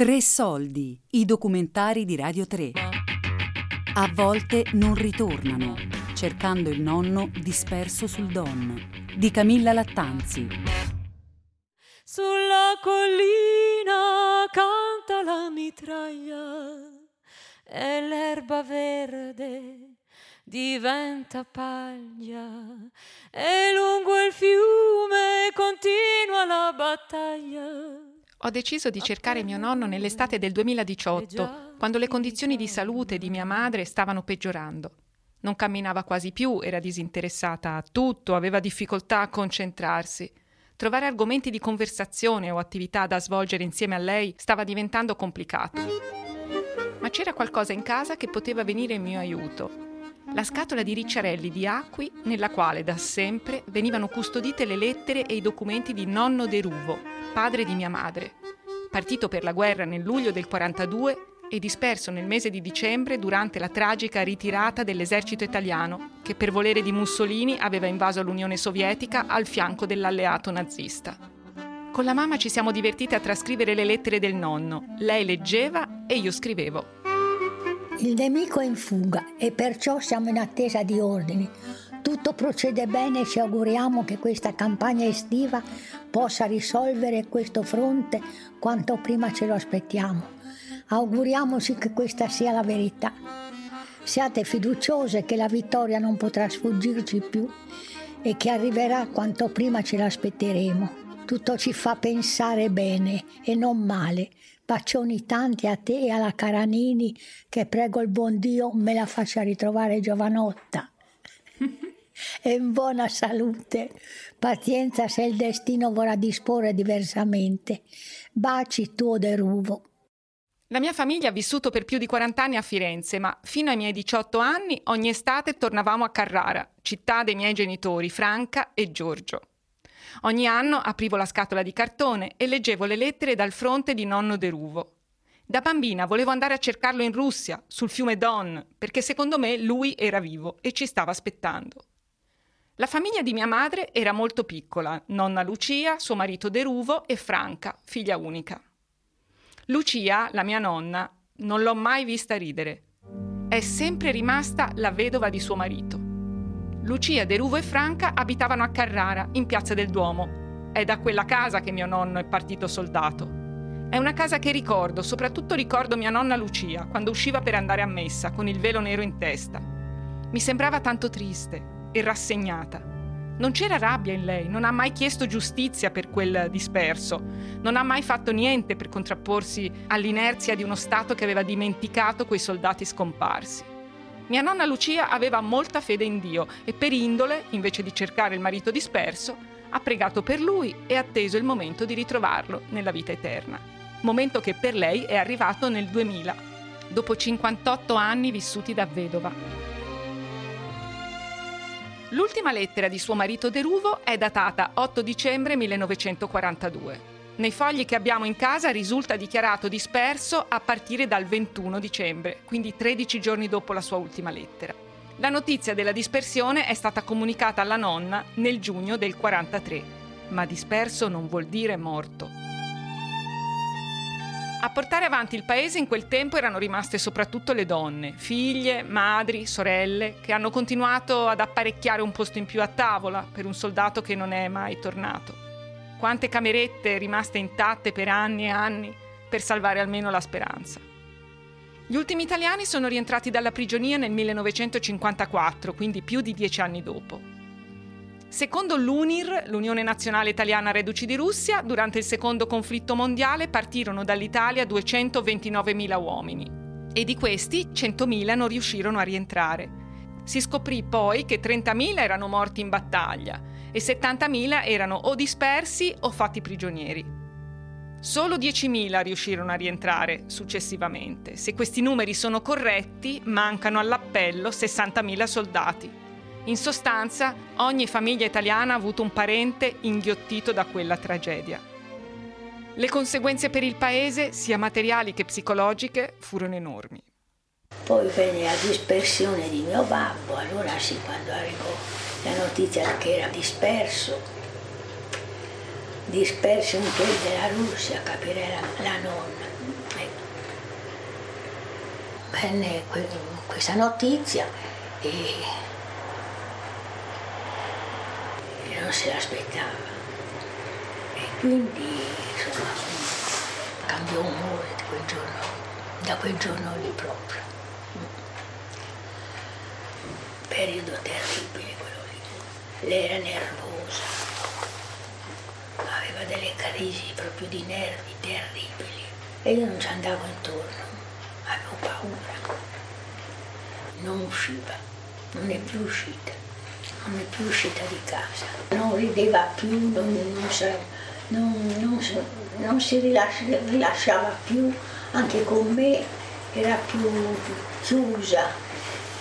Tre soldi, i documentari di Radio 3. A volte non ritornano, cercando il nonno disperso sul Don, di Camilla Lattanzi. Sulla collina canta la mitraglia e l'erba verde diventa paglia e lungo il fiume continua la battaglia. Ho deciso di cercare mio nonno nell'estate del 2018, quando le condizioni di salute di mia madre stavano peggiorando. Non camminava quasi più, era disinteressata a tutto, aveva difficoltà a concentrarsi. Trovare argomenti di conversazione o attività da svolgere insieme a lei stava diventando complicato. Ma c'era qualcosa in casa che poteva venire in mio aiuto. La scatola di ricciarelli di acqui nella quale da sempre venivano custodite le lettere e i documenti di nonno Deruvo, padre di mia madre, partito per la guerra nel luglio del 42 e disperso nel mese di dicembre durante la tragica ritirata dell'esercito italiano che per volere di Mussolini aveva invaso l'Unione Sovietica al fianco dell'alleato nazista. Con la mamma ci siamo divertite a trascrivere le lettere del nonno. Lei leggeva e io scrivevo. Il nemico è in fuga e perciò siamo in attesa di ordini. Tutto procede bene e ci auguriamo che questa campagna estiva possa risolvere questo fronte quanto prima ce lo aspettiamo. Auguriamoci che questa sia la verità. Siate fiduciose che la vittoria non potrà sfuggirci più e che arriverà quanto prima ce l'aspetteremo. Tutto ci fa pensare bene e non male. Bacioni tanti a te e alla Caranini che prego il buon Dio me la faccia ritrovare giovanotta. e in buona salute. Pazienza se il destino vorrà disporre diversamente. Baci tuo deruvo. La mia famiglia ha vissuto per più di 40 anni a Firenze, ma fino ai miei 18 anni ogni estate tornavamo a Carrara, città dei miei genitori, Franca e Giorgio. Ogni anno aprivo la scatola di cartone e leggevo le lettere dal fronte di nonno Deruvo. Da bambina volevo andare a cercarlo in Russia, sul fiume Don, perché secondo me lui era vivo e ci stava aspettando. La famiglia di mia madre era molto piccola, nonna Lucia, suo marito Deruvo e Franca, figlia unica. Lucia, la mia nonna, non l'ho mai vista ridere. È sempre rimasta la vedova di suo marito. Lucia, Deruvo e Franca abitavano a Carrara, in piazza del Duomo. È da quella casa che mio nonno è partito soldato. È una casa che ricordo, soprattutto ricordo mia nonna Lucia, quando usciva per andare a messa, con il velo nero in testa. Mi sembrava tanto triste, e rassegnata. Non c'era rabbia in lei, non ha mai chiesto giustizia per quel disperso, non ha mai fatto niente per contrapporsi all'inerzia di uno Stato che aveva dimenticato quei soldati scomparsi. Mia nonna Lucia aveva molta fede in Dio e per indole, invece di cercare il marito disperso, ha pregato per lui e atteso il momento di ritrovarlo nella vita eterna. Momento che per lei è arrivato nel 2000, dopo 58 anni vissuti da vedova. L'ultima lettera di suo marito Deruvo è datata 8 dicembre 1942. Nei fogli che abbiamo in casa risulta dichiarato disperso a partire dal 21 dicembre, quindi 13 giorni dopo la sua ultima lettera. La notizia della dispersione è stata comunicata alla nonna nel giugno del 43, ma disperso non vuol dire morto. A portare avanti il paese in quel tempo erano rimaste soprattutto le donne, figlie, madri, sorelle, che hanno continuato ad apparecchiare un posto in più a tavola per un soldato che non è mai tornato. Quante camerette rimaste intatte per anni e anni per salvare almeno la speranza. Gli ultimi italiani sono rientrati dalla prigionia nel 1954, quindi più di dieci anni dopo. Secondo l'UNIR, l'Unione Nazionale Italiana Reduci di Russia, durante il secondo conflitto mondiale partirono dall'Italia 229.000 uomini e di questi 100.000 non riuscirono a rientrare. Si scoprì poi che 30.000 erano morti in battaglia e 70.000 erano o dispersi o fatti prigionieri. Solo 10.000 riuscirono a rientrare successivamente. Se questi numeri sono corretti, mancano all'appello 60.000 soldati. In sostanza, ogni famiglia italiana ha avuto un parente inghiottito da quella tragedia. Le conseguenze per il paese, sia materiali che psicologiche, furono enormi. Poi venne la dispersione di mio babbo, allora sì, quando arrivò la notizia che era disperso, disperso in quel della Russia, capire la, la nonna. venne questa notizia e non se l'aspettava. E quindi insomma cambiò umore quel giorno, da quel giorno lì proprio. Periodo terribile. Lei era nervosa, aveva delle crisi proprio di nervi terribili. E io non ci andavo intorno, avevo paura. Non usciva, non è più uscita. Non è più uscita di casa, non rideva più, non, non, non, non si rilascia, rilasciava più, anche con me era più chiusa.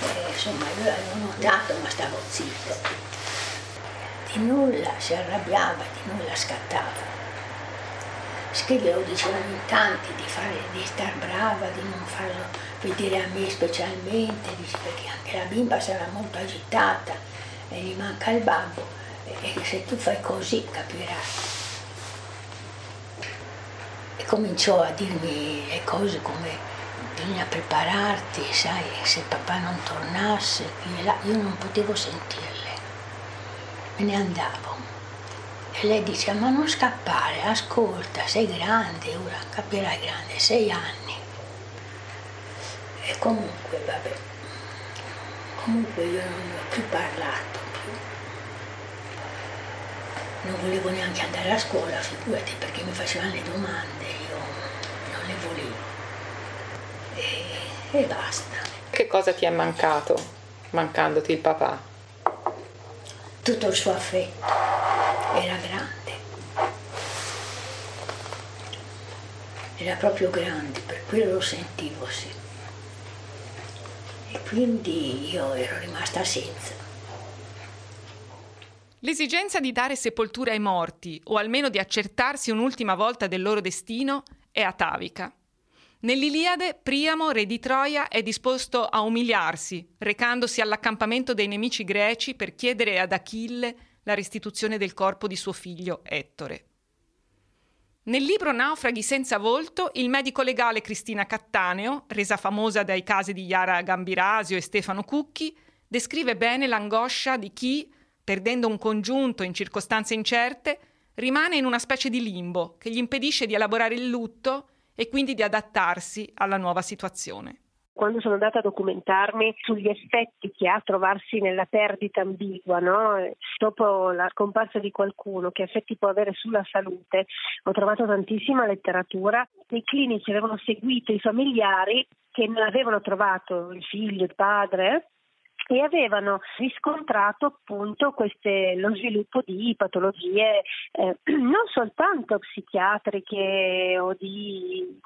Eh, insomma, io l'avevo notato, ma stavo zitta. Di nulla si arrabbiava, di nulla scattava. Glielo dicevano in tanti di, fare, di star brava, di non farlo vedere a me specialmente, perché anche la bimba sarà molto agitata e gli manca il babbo e se tu fai così capirai. E cominciò a dirmi le cose come bisogna prepararti, sai, se papà non tornasse, io non potevo sentirle, me ne andavo. E lei dice, ma non scappare, ascolta, sei grande ora, capirai grande, sei anni. E comunque, vabbè, comunque io non ho più parlato non volevo neanche andare a scuola, figurati, perché mi facevano le domande, io non le volevo. E, e basta. Che cosa ti è mancato, mancandoti il papà? Tutto il suo affetto, era grande. Era proprio grande, per quello lo sentivo, sì. E quindi io ero rimasta senza. L'esigenza di dare sepoltura ai morti, o almeno di accertarsi un'ultima volta del loro destino, è atavica. Nell'Iliade, Priamo, re di Troia, è disposto a umiliarsi, recandosi all'accampamento dei nemici greci per chiedere ad Achille la restituzione del corpo di suo figlio Ettore. Nel libro Naufraghi senza volto, il medico legale Cristina Cattaneo, resa famosa dai casi di Yara Gambirasio e Stefano Cucchi, descrive bene l'angoscia di chi, perdendo un congiunto in circostanze incerte, rimane in una specie di limbo che gli impedisce di elaborare il lutto e quindi di adattarsi alla nuova situazione. Quando sono andata a documentarmi sugli effetti che ha trovarsi nella perdita ambigua, no? dopo la scomparsa di qualcuno, che effetti può avere sulla salute, ho trovato tantissima letteratura. I clinici avevano seguito i familiari che non avevano trovato il figlio, il padre, e avevano riscontrato appunto queste, lo sviluppo di patologie eh, non soltanto psichiatriche o di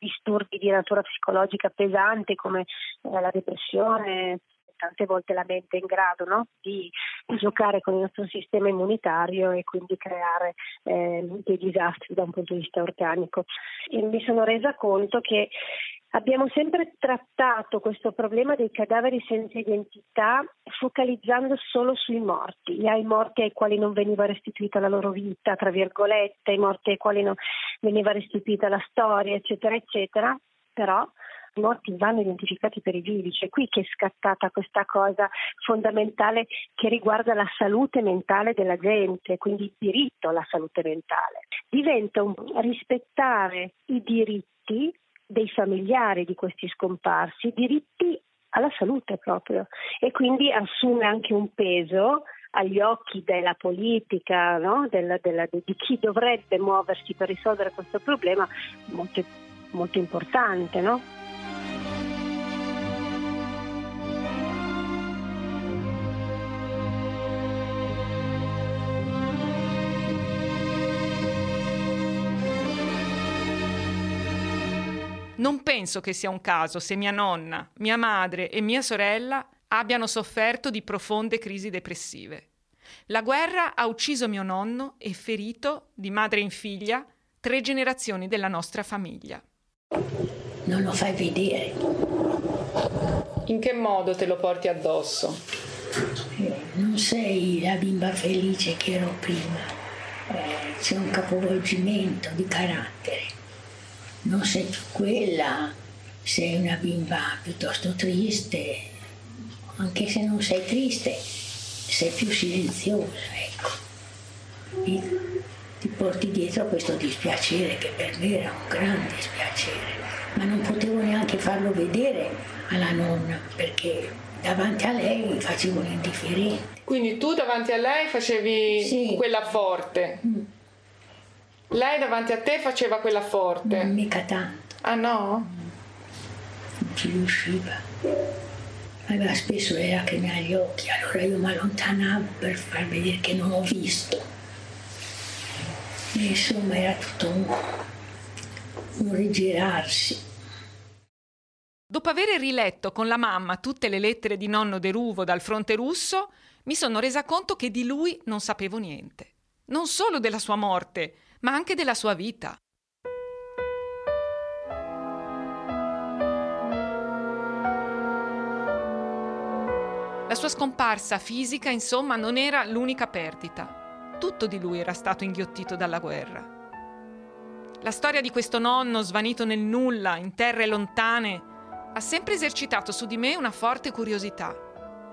disturbi di natura psicologica pesante come eh, la depressione, tante volte la mente è in grado no? di giocare con il nostro sistema immunitario e quindi creare eh, dei disastri da un punto di vista organico. E mi sono resa conto che Abbiamo sempre trattato questo problema dei cadaveri senza identità focalizzando solo sui morti, ai morti ai quali non veniva restituita la loro vita, tra virgolette, ai morti ai quali non veniva restituita la storia, eccetera, eccetera. Però morti vanno identificati per i vivi, c'è qui che è scattata questa cosa fondamentale che riguarda la salute mentale della gente, quindi il diritto alla salute mentale. Diventa un rispettare i diritti dei familiari di questi scomparsi diritti alla salute proprio e quindi assume anche un peso agli occhi della politica, no? della, della, di chi dovrebbe muoversi per risolvere questo problema molto, molto importante. No? Non penso che sia un caso se mia nonna, mia madre e mia sorella abbiano sofferto di profonde crisi depressive. La guerra ha ucciso mio nonno e ferito, di madre in figlia, tre generazioni della nostra famiglia. Non lo fai vedere. In che modo te lo porti addosso? Eh, non sei la bimba felice che ero prima. Eh, c'è un capovolgimento di carattere non sei più quella, sei una bimba piuttosto triste, anche se non sei triste, sei più silenziosa, ecco. E ti porti dietro questo dispiacere che per me era un grande dispiacere, ma non potevo neanche farlo vedere alla nonna perché davanti a lei facevo l'indifferente. Quindi tu davanti a lei facevi Sì. quella forte, Mm, lei davanti a te faceva quella forte. Non mica tanto, Ah no? non ci riusciva. Aveva spesso le lacrime agli occhi, allora io mi allontanavo per far vedere che non ho visto. E insomma era tutto un, un rigirarsi. Dopo aver riletto con la mamma tutte le lettere di nonno Deruvo dal fronte russo, mi sono resa conto che di lui non sapevo niente. Non solo della sua morte, ma anche della sua vita. La sua scomparsa fisica, insomma, non era l'unica perdita. Tutto di lui era stato inghiottito dalla guerra. La storia di questo nonno svanito nel nulla, in terre lontane, ha sempre esercitato su di me una forte curiosità.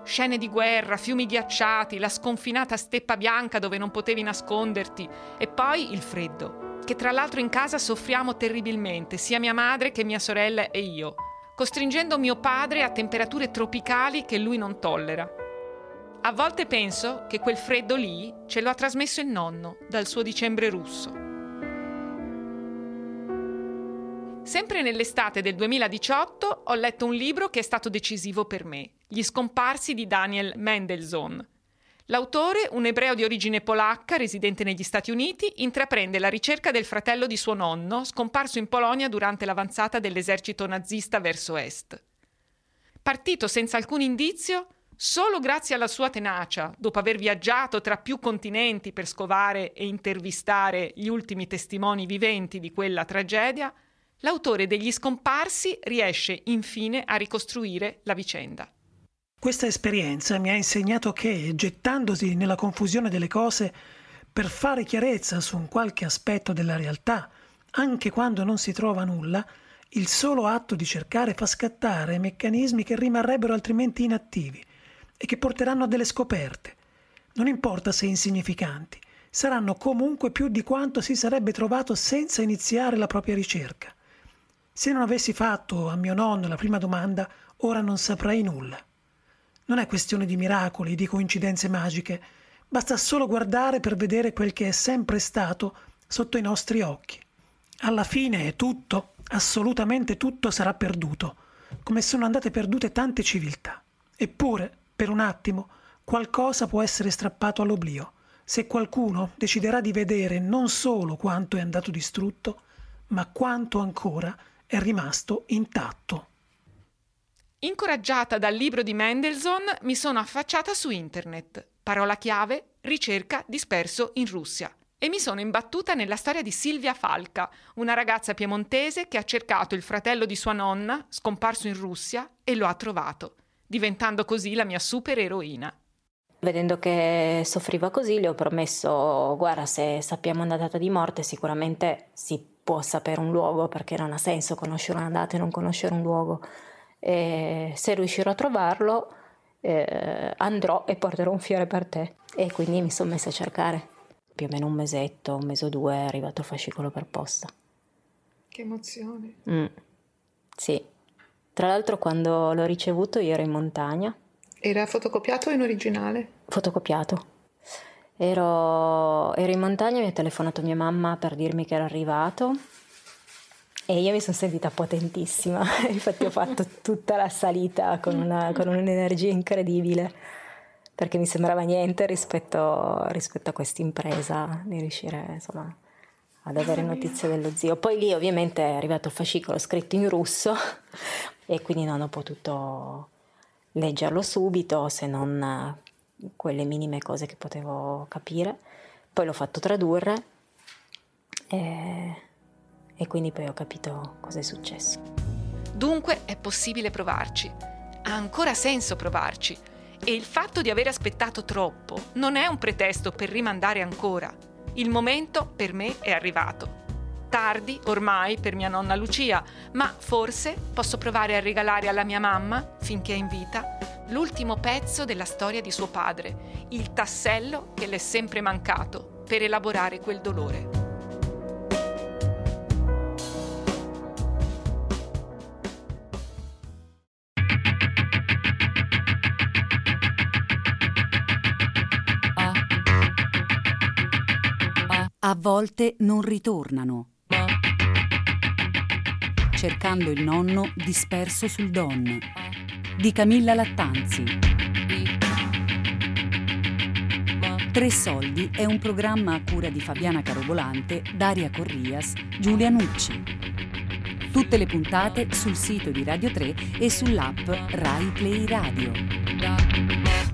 Scene di guerra, fiumi ghiacciati, la sconfinata steppa bianca dove non potevi nasconderti e poi il freddo, che tra l'altro in casa soffriamo terribilmente, sia mia madre che mia sorella e io, costringendo mio padre a temperature tropicali che lui non tollera. A volte penso che quel freddo lì ce lo ha trasmesso il nonno dal suo dicembre russo. Sempre nell'estate del 2018 ho letto un libro che è stato decisivo per me, Gli scomparsi di Daniel Mendelssohn. L'autore, un ebreo di origine polacca residente negli Stati Uniti, intraprende la ricerca del fratello di suo nonno, scomparso in Polonia durante l'avanzata dell'esercito nazista verso est. Partito senza alcun indizio, solo grazie alla sua tenacia, dopo aver viaggiato tra più continenti per scovare e intervistare gli ultimi testimoni viventi di quella tragedia, l'autore degli scomparsi riesce infine a ricostruire la vicenda. Questa esperienza mi ha insegnato che, gettandosi nella confusione delle cose per fare chiarezza su un qualche aspetto della realtà, anche quando non si trova nulla, il solo atto di cercare fa scattare meccanismi che rimarrebbero altrimenti inattivi e che porteranno a delle scoperte. Non importa se insignificanti, saranno comunque più di quanto si sarebbe trovato senza iniziare la propria ricerca. Se non avessi fatto a mio nonno la prima domanda, ora non saprei nulla. Non è questione di miracoli, di coincidenze magiche, basta solo guardare per vedere quel che è sempre stato sotto i nostri occhi. Alla fine tutto, assolutamente tutto sarà perduto, come sono andate perdute tante civiltà. Eppure, per un attimo, qualcosa può essere strappato all'oblio, se qualcuno deciderà di vedere non solo quanto è andato distrutto, ma quanto ancora è rimasto intatto. Incoraggiata dal libro di Mendelssohn, mi sono affacciata su internet. Parola chiave: ricerca disperso in Russia. E mi sono imbattuta nella storia di Silvia Falca, una ragazza piemontese che ha cercato il fratello di sua nonna, scomparso in Russia, e lo ha trovato, diventando così la mia supereroina. Vedendo che soffriva così, le ho promesso: guarda, se sappiamo una data di morte, sicuramente si può sapere un luogo, perché non ha senso conoscere una data e non conoscere un luogo. E se riuscirò a trovarlo, eh, andrò e porterò un fiore per te. E quindi mi sono messa a cercare. Più o meno un mesetto, un mese o due è arrivato il fascicolo per posta. Che emozione. Mm, Sì. Tra l'altro, quando l'ho ricevuto, io ero in montagna Era fotocopiato in originale? fotocopiato. Ero, ero in montagna, mi ha telefonato mia mamma per dirmi che era arrivato e io mi sono sentita potentissima, infatti ho fatto tutta la salita con, una- con un'energia incredibile perché mi sembrava niente rispetto, rispetto a questa impresa di riuscire insomma, ad avere notizie dello zio. Poi lì ovviamente è arrivato il fascicolo scritto in russo e quindi non ho potuto leggerlo subito se non quelle minime cose che potevo capire. Poi l'ho fatto tradurre e, e quindi poi ho capito cosa è successo. Dunque è possibile provarci. Ha ancora senso provarci. E il fatto di aver aspettato troppo non è un pretesto per rimandare ancora. Il momento per me è arrivato. Tardi, ormai, per mia nonna Lucia, ma forse posso provare a regalare alla mia mamma, finché è in vita, l'ultimo pezzo della storia di suo padre, il tassello che le è sempre mancato per elaborare quel dolore. A volte non ritornano. Cercando il nonno disperso sul Don di Camilla Lattanzi. Tre soldi è un programma a cura di Fabiana Carobolante, Daria Corrias, Giulia Nucci. Tutte le puntate sul sito di Radio 3 e sull'app Rai Play Radio.